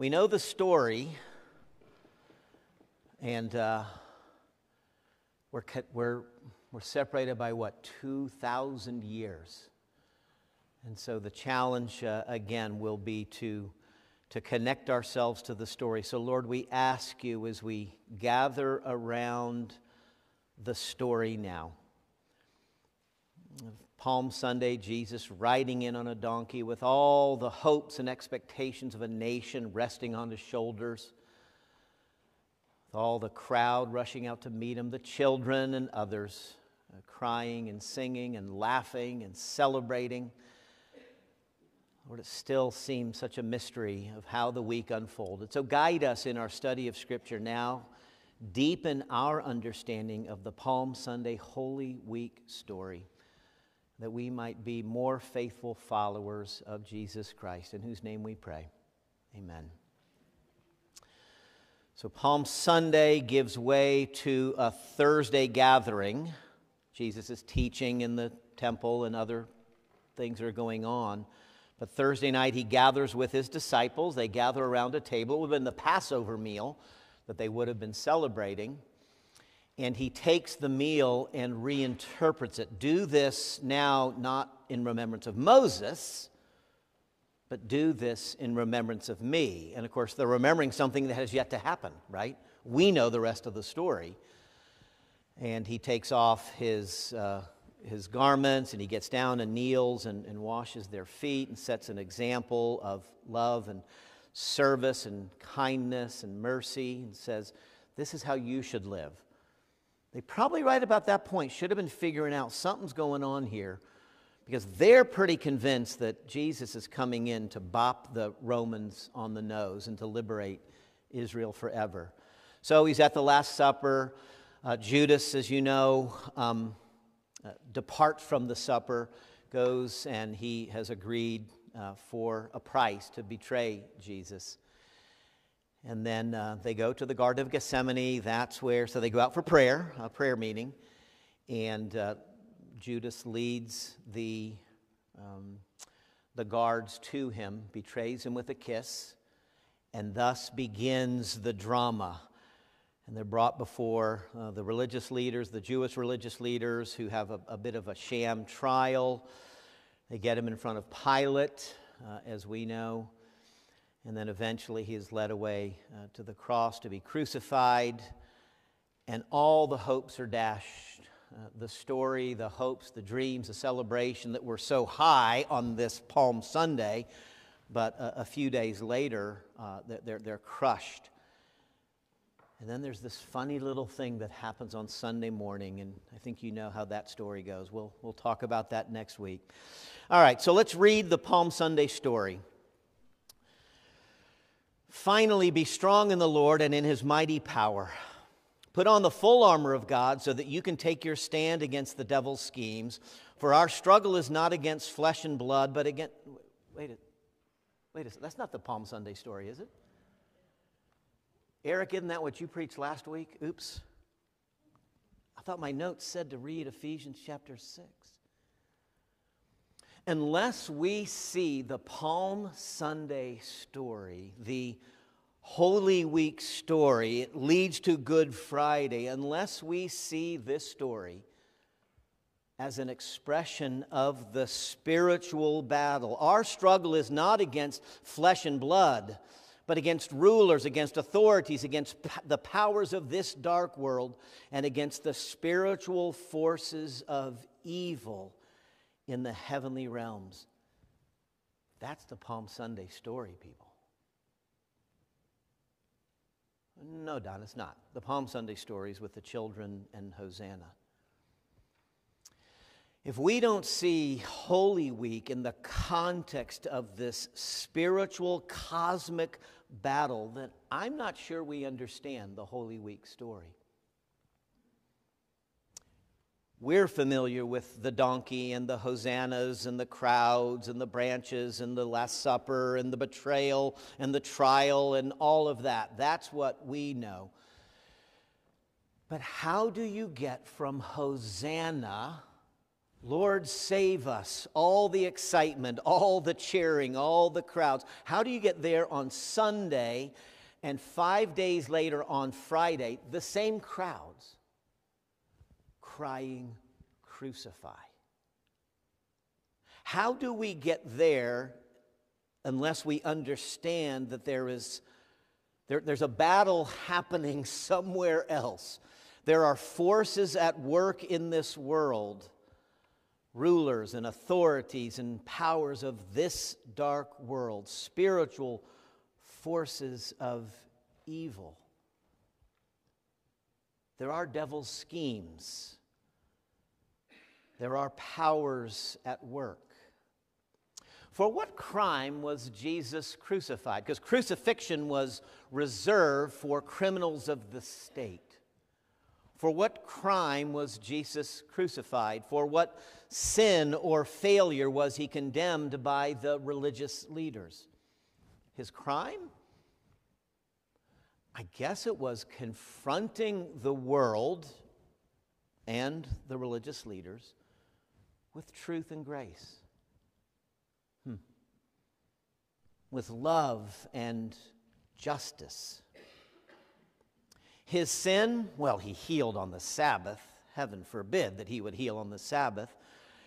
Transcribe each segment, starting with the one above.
We know the story, and uh, we're, we're, we're separated by what, 2,000 years. And so the challenge, uh, again, will be to, to connect ourselves to the story. So, Lord, we ask you as we gather around the story now. Palm Sunday, Jesus riding in on a donkey with all the hopes and expectations of a nation resting on his shoulders, with all the crowd rushing out to meet him, the children and others uh, crying and singing and laughing and celebrating. Lord, it still seems such a mystery of how the week unfolded. So guide us in our study of Scripture now. Deepen our understanding of the Palm Sunday Holy Week story that we might be more faithful followers of Jesus Christ, in whose name we pray. Amen. So, Palm Sunday gives way to a Thursday gathering. Jesus is teaching in the temple, and other things are going on. But Thursday night, he gathers with his disciples. They gather around a table. It would have been the Passover meal that they would have been celebrating and he takes the meal and reinterprets it. Do this now not in remembrance of Moses, but do this in remembrance of me. And of course, they're remembering something that has yet to happen, right? We know the rest of the story. And he takes off his, uh, his garments and he gets down and kneels and, and washes their feet and sets an example of love and service and kindness and mercy and says, This is how you should live. They probably, right about that point, should have been figuring out something's going on here because they're pretty convinced that Jesus is coming in to bop the Romans on the nose and to liberate Israel forever. So he's at the Last Supper. Uh, Judas, as you know, um, uh, departs from the supper, goes and he has agreed uh, for a price to betray Jesus. And then uh, they go to the Garden of Gethsemane. That's where, so they go out for prayer, a prayer meeting. And uh, Judas leads the, um, the guards to him, betrays him with a kiss, and thus begins the drama. And they're brought before uh, the religious leaders, the Jewish religious leaders, who have a, a, bit of a sham trial. They get him in front of Pilate, uh, as we know. And then eventually he is led away uh, to the cross to be crucified, and all the hopes are dashed. Uh, the story, the hopes, the dreams, the celebration that were so high on this Palm Sunday, but a, a few days later, uh, they're, they're crushed. And then there's this funny little thing that happens on Sunday morning, and I think you know how that story goes. We'll, we'll talk about that next week. All right, so let's read the Palm Sunday story. Finally, be strong in the Lord and in his mighty power. Put on the full armor of God so that you can take your stand against the devil's schemes. For our struggle is not against flesh and blood, but against. Wait a, wait a That's not the Palm Sunday story, is it? Eric, isn't that what you preached last week? Oops. I thought my notes said to read Ephesians chapter 6 unless we see the Palm Sunday story, the Holy Week story, it leads to Good Friday, unless we see this story as an expression of the spiritual battle. Our struggle is not against flesh and blood, but against rulers, against authorities, against the powers of this dark world, and against the spiritual forces of evil in the heavenly realms. That's the Palm Sunday story, people. No, Don, it's not. The Palm Sunday story is with the children and Hosanna. If we don't see Holy Week in the context of this spiritual cosmic battle, then I'm not sure we understand the Holy Week story. We're familiar with the donkey and the hosannas and the crowds and the branches and the Last Supper and the betrayal and the trial and all of that. That's what we know. But how do you get from Hosanna Lord, save us. All the excitement, all the cheering, all the crowds. How do you get there on Sunday and five days later on Friday, the same crowds crying, Crucify? How do we get there unless we understand that there is there, there's a battle happening somewhere else? There are forces at work in this world rulers and authorities and powers of this dark world, spiritual forces of evil. There are devil's schemes, there are powers at work. For what crime was Jesus crucified? Because crucifixion was reserved for criminals of the state. For what crime was Jesus crucified? For what sin or failure was he condemned by the religious leaders? His crime? I guess it was confronting the world and the religious leaders with truth and grace, hmm. with love and justice. His sin, well, he healed on the Sabbath. Heaven forbid that he would heal on the Sabbath.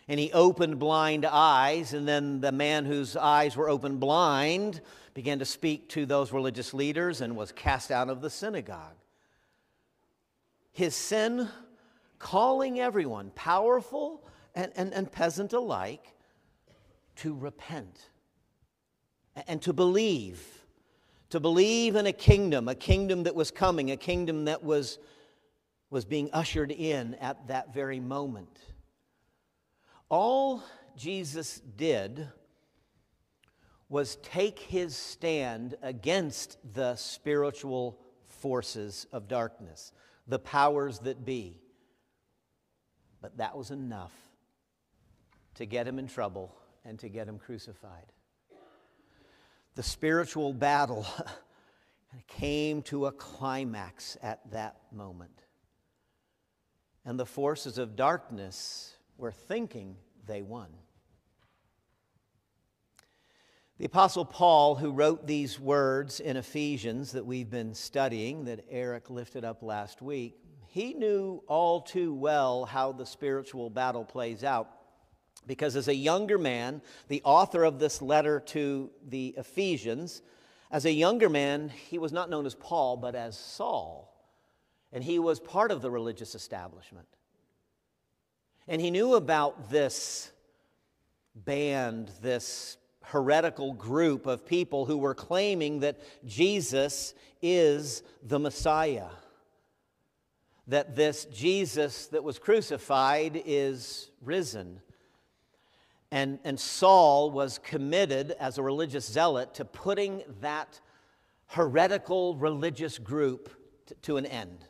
And he opened blind eyes, and then the man whose eyes were opened blind began to speak to those religious leaders and was cast out of the synagogue. His sin, calling everyone, powerful and, and, and peasant alike, to repent and to believe to believe in a kingdom, a kingdom that was coming, a kingdom that was, was being ushered in at that very moment. All Jesus did was take his stand against the spiritual forces of darkness, the powers that be. But that was enough to get him in trouble and to get him crucified the spiritual battle came to a climax at that moment. And the forces of darkness were thinking they won. The Apostle Paul, who wrote these words in Ephesians that we've been studying, that Eric lifted up last week, he knew all too well how the spiritual battle plays out because as a younger man, the author of this letter to the Ephesians, as a younger man, he was not known as Paul, but as Saul. And he was part of the religious establishment. And he knew about this band, this heretical group of people who were claiming that Jesus is the Messiah. That this Jesus that was crucified is risen and, and Saul was committed as a religious zealot to putting that heretical religious group to, to an end.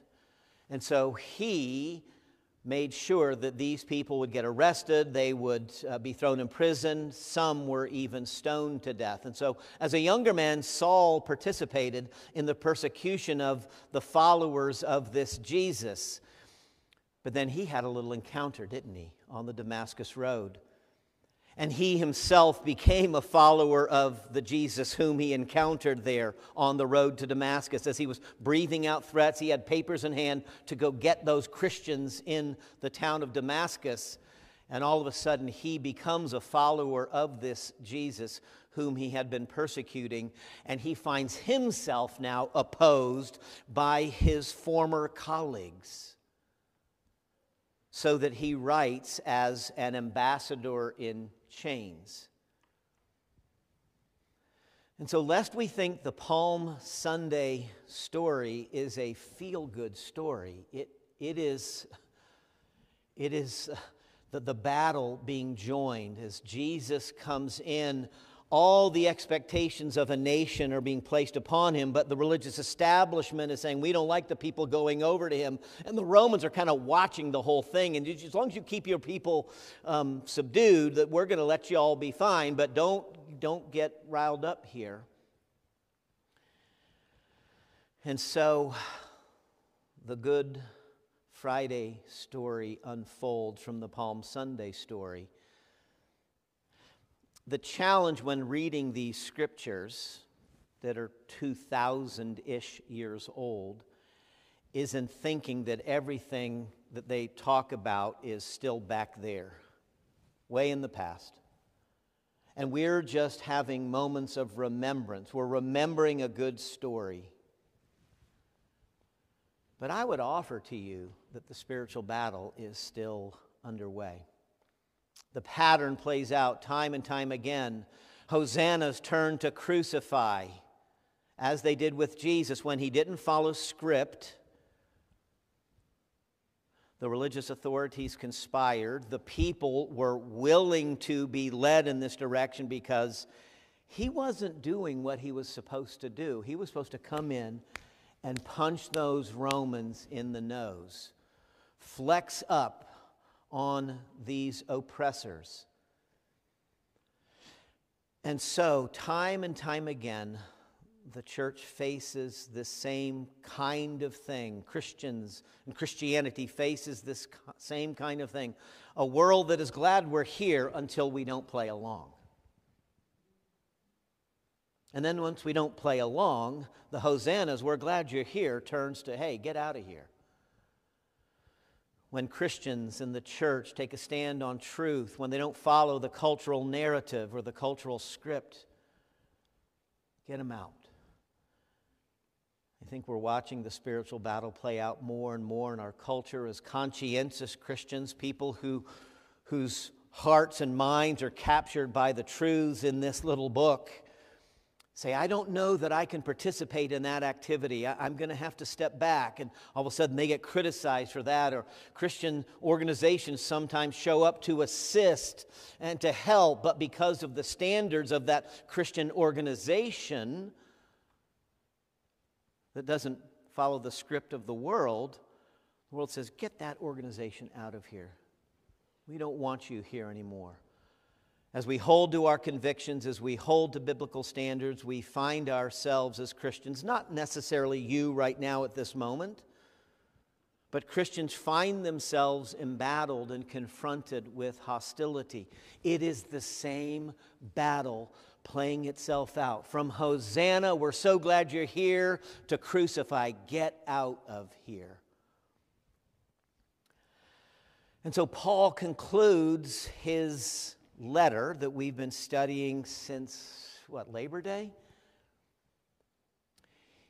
And so he made sure that these people would get arrested, they would uh, be thrown in prison, some were even stoned to death. And so, as a younger man, Saul participated in the persecution of the followers of this Jesus. But then he had a little encounter, didn't he, on the Damascus Road? And he himself became a follower of the Jesus whom he encountered there on the road to Damascus. As he was breathing out threats, he had papers in hand to go get those Christians in the town of Damascus. And all of a sudden, he becomes a follower of this Jesus whom he had been persecuting. And he finds himself now opposed by his former colleagues so that he writes as an ambassador in chains. And so, lest we think the Palm Sunday story is a feel good story, it, it is, it is the, the battle being joined as Jesus comes in all the expectations of a nation are being placed upon him, but the religious establishment is saying, We don't like the people going over to him. And the Romans are kind of watching the whole thing. And as long as you keep your people um, subdued, that we're going to let you all be fine, but don't, don't get riled up here. And so the good Friday story unfolds from the Palm Sunday story. The challenge when reading these scriptures that are 2,000 ish years old is in thinking that everything that they talk about is still back there, way in the past. And we're just having moments of remembrance. We're remembering a good story. But I would offer to you that the spiritual battle is still underway. The pattern plays out time and time again. Hosannas turn to crucify, as they did with Jesus when he didn't follow script. The religious authorities conspired. The people were willing to be led in this direction because he wasn't doing what he was supposed to do. He was supposed to come in and punch those Romans in the nose, flex up on these oppressors. And so, time and time again, the church faces the same kind of thing. Christians and Christianity faces this same kind of thing. A world that is glad we're here until we don't play along. And then once we don't play along, the hosannas, we're glad you're here, turns to, hey, get out of here when Christians in the church take a stand on truth, when they don't follow the cultural narrative or the cultural script, get them out. I think we're watching the spiritual battle play out more and more in our culture as conscientious Christians, people who, whose hearts and minds are captured by the truths in this little book say, I don't know that I can participate in that activity. I, am going to have to step back. And all of a sudden they get criticized for that. Or Christian organizations sometimes show up to assist and to help, but because of the standards of that Christian organization that doesn't follow the script of the world, the world says, Get that organization out of here. We don't want you here anymore. As we hold to our convictions, as we hold to biblical standards, we find ourselves as Christians, not necessarily you right now at this moment, but Christians find themselves embattled and confronted with hostility. It is the same battle playing itself out. From Hosanna, we're so glad you're here, to crucify, get out of here. And so Paul concludes his letter that we've been studying since, what, Labor Day?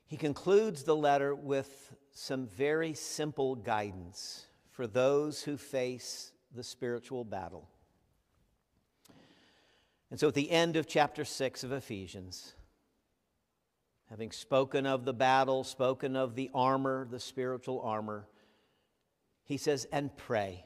He concludes the letter with some very simple guidance for those who face the spiritual battle. And so at the end of chapter 6 of Ephesians, having spoken of the battle, spoken of the armor, the spiritual armor, he says, and pray.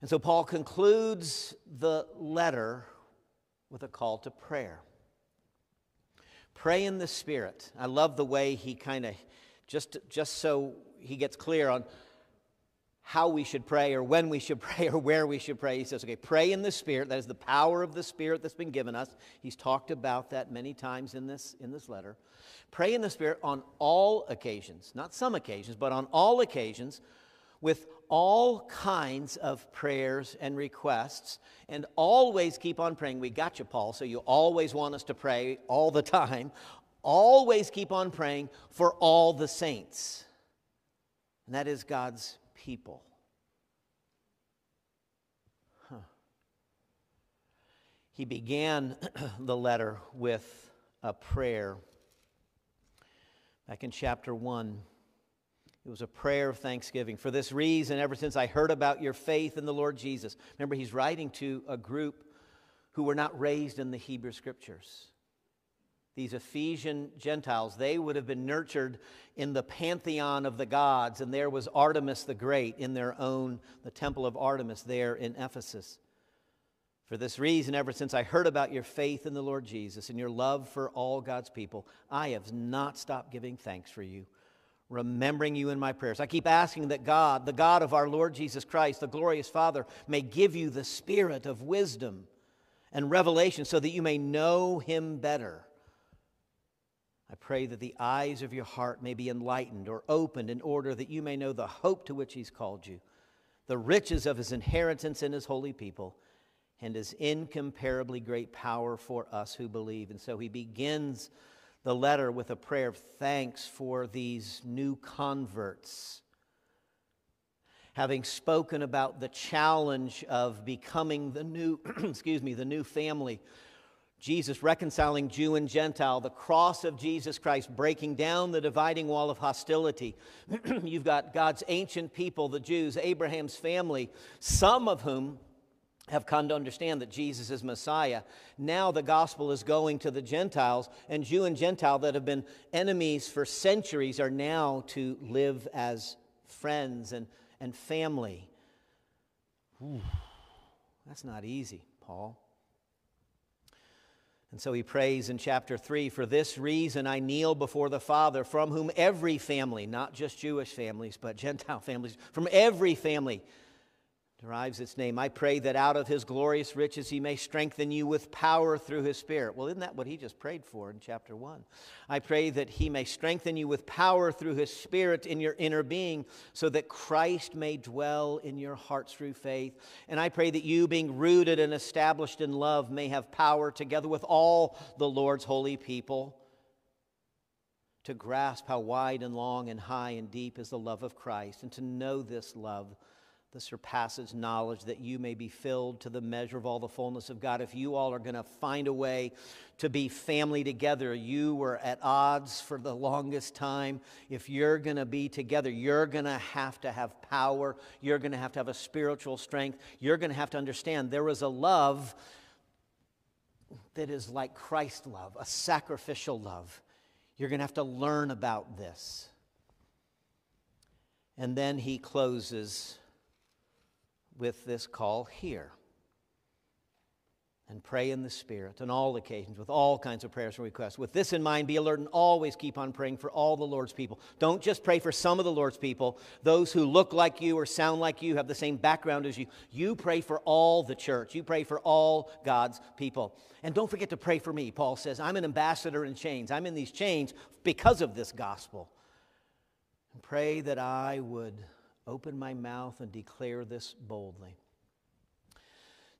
And so Paul concludes the letter with a call to prayer. Pray in the Spirit. I love the way he kind of, just, just so he gets clear on how we should pray or when we should pray or where we should pray. He says, okay, pray in the Spirit. That is the power of the Spirit that's been given us. He's talked about that many times in this, in this letter. Pray in the Spirit on all occasions, not some occasions, but on all occasions with all kinds of prayers and requests and always keep on praying. We got you, Paul, so you always want us to pray all the time. Always keep on praying for all the saints. And that is God's people. Huh. He began the letter with a prayer. Back in chapter 1. It was a prayer of thanksgiving. For this reason, ever since I heard about your faith in the Lord Jesus, remember, he's writing to a group who were not raised in the Hebrew scriptures. these Ephesian Gentiles, they would have been nurtured in the pantheon of the gods, and there was Artemis the Great in their own, the temple of Artemis there in Ephesus. For this reason, ever since I heard about your faith in the Lord Jesus and your love for all God's people, I have not stopped giving thanks for you, remembering you in my prayers. I keep asking that God, the God of our Lord Jesus Christ, the glorious Father, may give you the spirit of wisdom and revelation so that you may know him better I pray that the eyes of your heart may be enlightened or opened in order that you may know the hope to which He's called you, the riches of His inheritance in His holy people, and His incomparably great power for us who believe. And so He begins the letter with a prayer of thanks for these new converts. Having spoken about the challenge of becoming the new, excuse me, the new family Jesus reconciling Jew and Gentile, the cross of Jesus Christ breaking down the dividing wall of hostility. You've got God's ancient people, the Jews, Abraham's family, some of whom have come to understand that Jesus is Messiah. Now the gospel is going to the Gentiles, and Jew and Gentile that have been enemies for centuries are now to live as friends and, and family. Ooh, that's not easy, Paul. And so he prays in chapter 3 For this reason I kneel before the Father, from whom every family, not just Jewish families, but Gentile families, from every family derives its name. I pray that out of his glorious riches he may strengthen you with power through his Spirit. Well, isn't that what he just prayed for in chapter 1? I pray that he may strengthen you with power through his Spirit in your inner being, so that Christ may dwell in your hearts through faith. And I pray that you, being rooted and established in love, may have power together with all the Lord's holy people. To grasp how wide and long and high and deep is the love of Christ, and to know this love the surpasses knowledge, that you may be filled to the measure of all the fullness of God. If you all are going to find a way to be family together, you were at odds for the longest time. If you're going to be together, you're going to have to have power. You're going to have to have a spiritual strength. You're going to have to understand there is a love that is like Christ love, a sacrificial love. You're going to have to learn about this. And then he closes with this call here. And pray in the Spirit on all occasions with all kinds of prayers and requests. With this in mind, be alert and always keep on praying for all the Lord's people. Don't just pray for some of the Lord's people, those who look like you or sound like you, have the same background as you. You pray for all the church. You pray for all God's people. And don't forget to pray for me. Paul says, I'm an ambassador in chains. I'm in these chains because of this gospel. And pray that I would open my mouth and declare this boldly.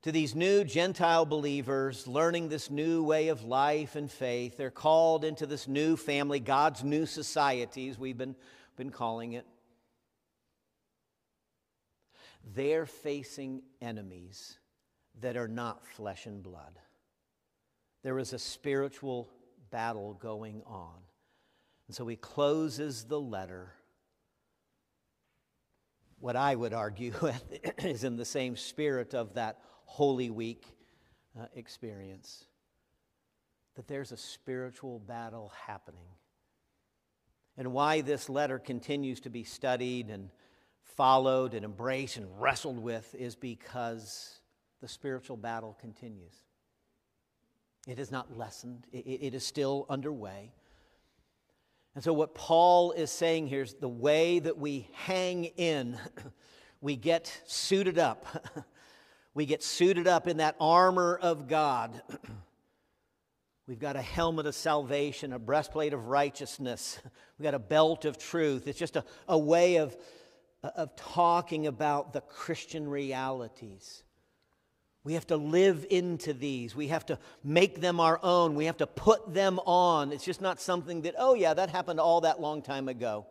To these new Gentile believers learning this new way of life and faith, they're called into this new family, God's new society, as we've been, been calling it. They're facing enemies that are not flesh and blood. There is a spiritual battle going on. And so he closes the letter what I would argue is in the same spirit of that Holy Week uh, experience. That there's a spiritual battle happening. And why this letter continues to be studied and followed and embraced and wrestled with is because the spiritual battle continues. It is not lessened, it, it is still underway. And so, what Paul is saying here is the way that we hang in, we get suited up. we get suited up in that armor of God. We've got a helmet of salvation, a breastplate of righteousness. We've got a belt of truth. It's just a, a way of, of talking about the Christian realities. We have to live into these. We have to make them our own. We have to put them on. It's just not something that, oh, yeah, that happened all that long time ago.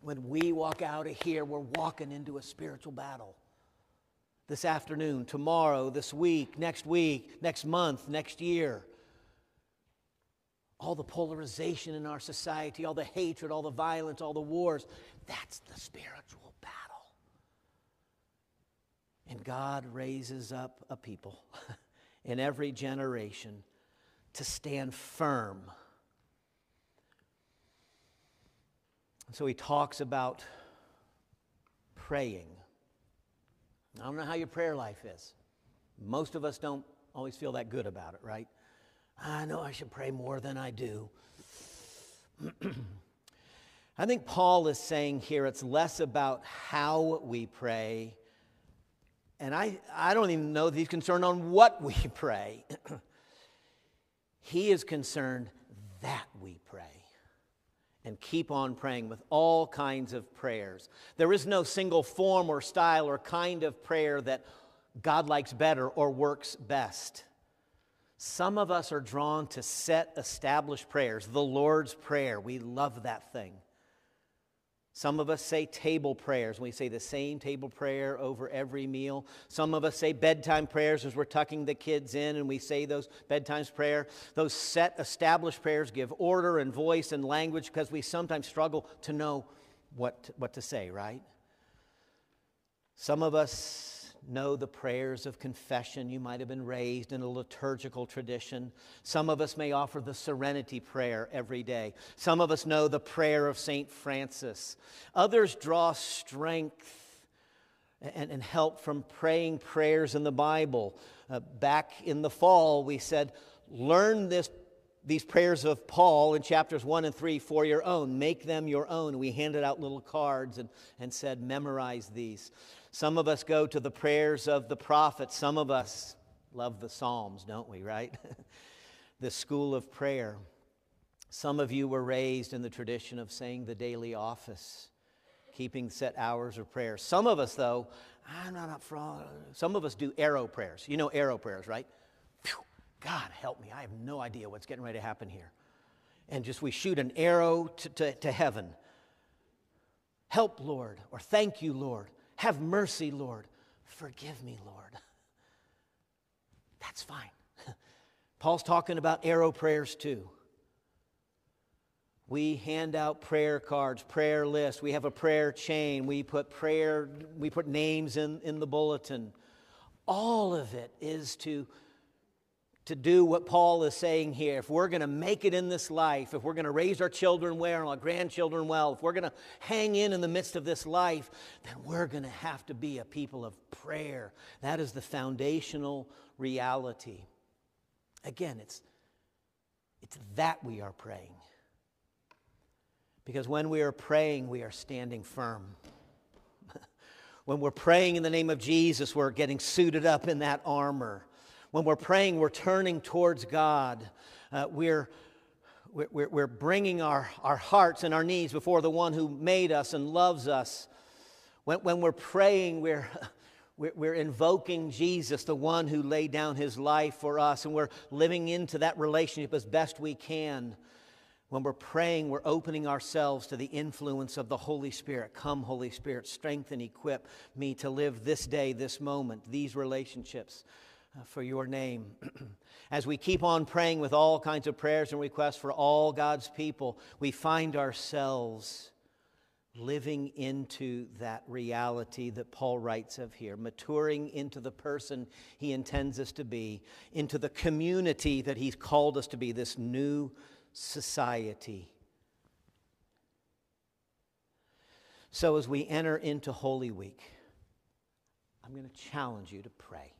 When we walk out of here, we're walking into a spiritual battle. This afternoon, tomorrow, this week, next week, next month, next year. All the polarization in our society, all the hatred, all the violence, all the wars, that's the spiritual and God raises up a people in every generation to stand firm. So he talks about praying. I don't know how your prayer life is. Most of us don't always feel that good about it, right? I know I should pray more than I do. I think Paul is saying here it's less about how we pray, and I, I don't even know that he's concerned on what we pray. he is concerned that we pray and keep on praying with all kinds of prayers. There is no single form or style or kind of prayer that God likes better or works best. Some of us are drawn to set established prayers, the Lord's Prayer. We love that thing. Some of us say table prayers. We say the same table prayer over every meal. Some of us say bedtime prayers as we're tucking the kids in and we say those bedtime prayer. Those set established prayers give order and voice and language because we sometimes struggle to know what, what to say, right? Some of us know the prayers of confession. You might have been raised in a liturgical tradition. Some of us may offer the serenity prayer every day. Some of us know the prayer of St. Francis. Others draw strength and, and help from praying prayers in the Bible. Uh, back in the fall, we said, learn this these prayers of Paul in chapters 1 and 3 for your own. Make them your own. We handed out little cards and, and said, memorize these. Some of us go to the prayers of the prophets. Some of us love the Psalms, don't we, right? the school of prayer. Some of you were raised in the tradition of saying the daily office, keeping set hours of prayer. Some of us, though, I'm not up front. Some of us do arrow prayers. You know arrow prayers, right? Whew, God help me. I have no idea what's getting ready to happen here. And just we shoot an arrow to, to, to heaven. Help, Lord, or thank you, Lord. Have mercy, Lord. Forgive me, Lord. That's fine. Paul's talking about arrow prayers too. We hand out prayer cards, prayer lists. We have a prayer chain. We put prayer, we put names in, in the bulletin. All of it is to to do what Paul is saying here. If we're going to make it in this life, if we're going to raise our children well and our grandchildren well, if we're going to hang in in the midst of this life, then we're going to have to be a people of prayer. That is the foundational reality. Again, it's, it's that we are praying. Because when we are praying, we are standing firm. when we're praying in the name of Jesus, we're getting suited up in that armor when we're praying, we're turning towards God. Uh, we're, we're, we're bringing our, our hearts and our needs before the one who made us and loves us. When, when we're praying, we're, we're invoking Jesus, the one who laid down his life for us, and we're living into that relationship as best we can. When we're praying, we're opening ourselves to the influence of the Holy Spirit. Come, Holy Spirit, strengthen, equip me to live this day, this moment, these relationships. Uh, for your name. As we keep on praying with all kinds of prayers and requests for all God's people, we find ourselves living into that reality that Paul writes of here, maturing into the person he intends us to be, into the community that he's called us to be, this new society. So, as we enter into Holy Week, I'm going to challenge you to pray.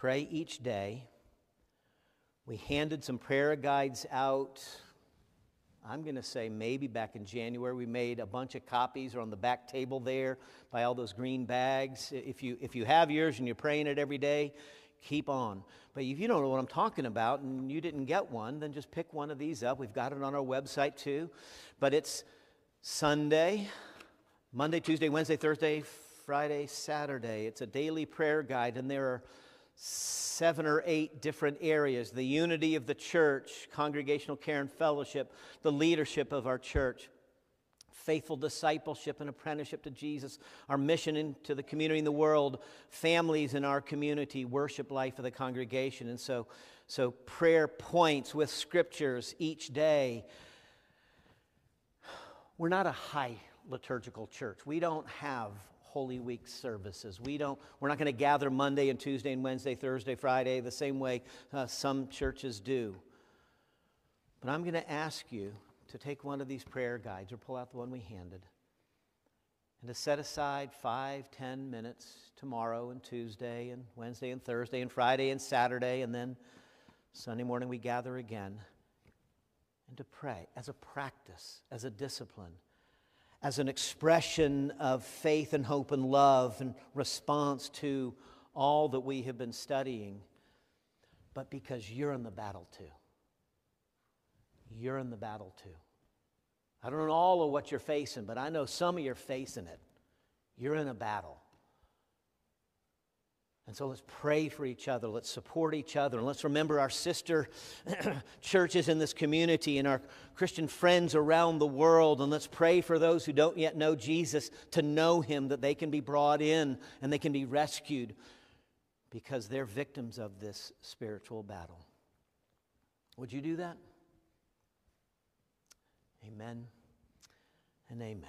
Pray each day. We handed some prayer guides out. I'm going to say maybe back in January. We made a bunch of copies are on the back table there by all those green bags. If you, if you have yours and you're praying it every day, keep on. But if you don't know what I'm talking about and you didn't get one, then just pick one of these up. We've got it on our website too. But it's Sunday, Monday, Tuesday, Wednesday, Thursday, Friday, Saturday. It's a daily prayer guide, and there are seven or eight different areas the unity of the church, congregational care and fellowship, the leadership of our church, faithful discipleship and apprenticeship to Jesus, our mission into the community in the world, families in our community, worship life of the congregation. And so, so prayer points with scriptures each day. We're not a high liturgical church. We don't have Holy Week services. We don't, we're not going to gather Monday and Tuesday and Wednesday, Thursday, Friday, the same way uh, some churches do. But I'm going to ask you to take one of these prayer guides or pull out the one we handed and to set aside five, ten minutes tomorrow and Tuesday and Wednesday and Thursday and Friday and Saturday, and then Sunday morning we gather again, and to pray as a practice, as a discipline, as an expression of faith and hope and love and response to all that we have been studying, but because you're in the battle too. You're in the battle too. I don't know all of what you're facing, but I know some of you are facing it. You're in a battle. And so let's pray for each other. Let's support each other. And let's remember our sister churches in this community and our Christian friends around the world. And let's pray for those who don't yet know Jesus to know him, that they can be brought in and they can be rescued because they're victims of this spiritual battle. Would you do that? Amen and amen.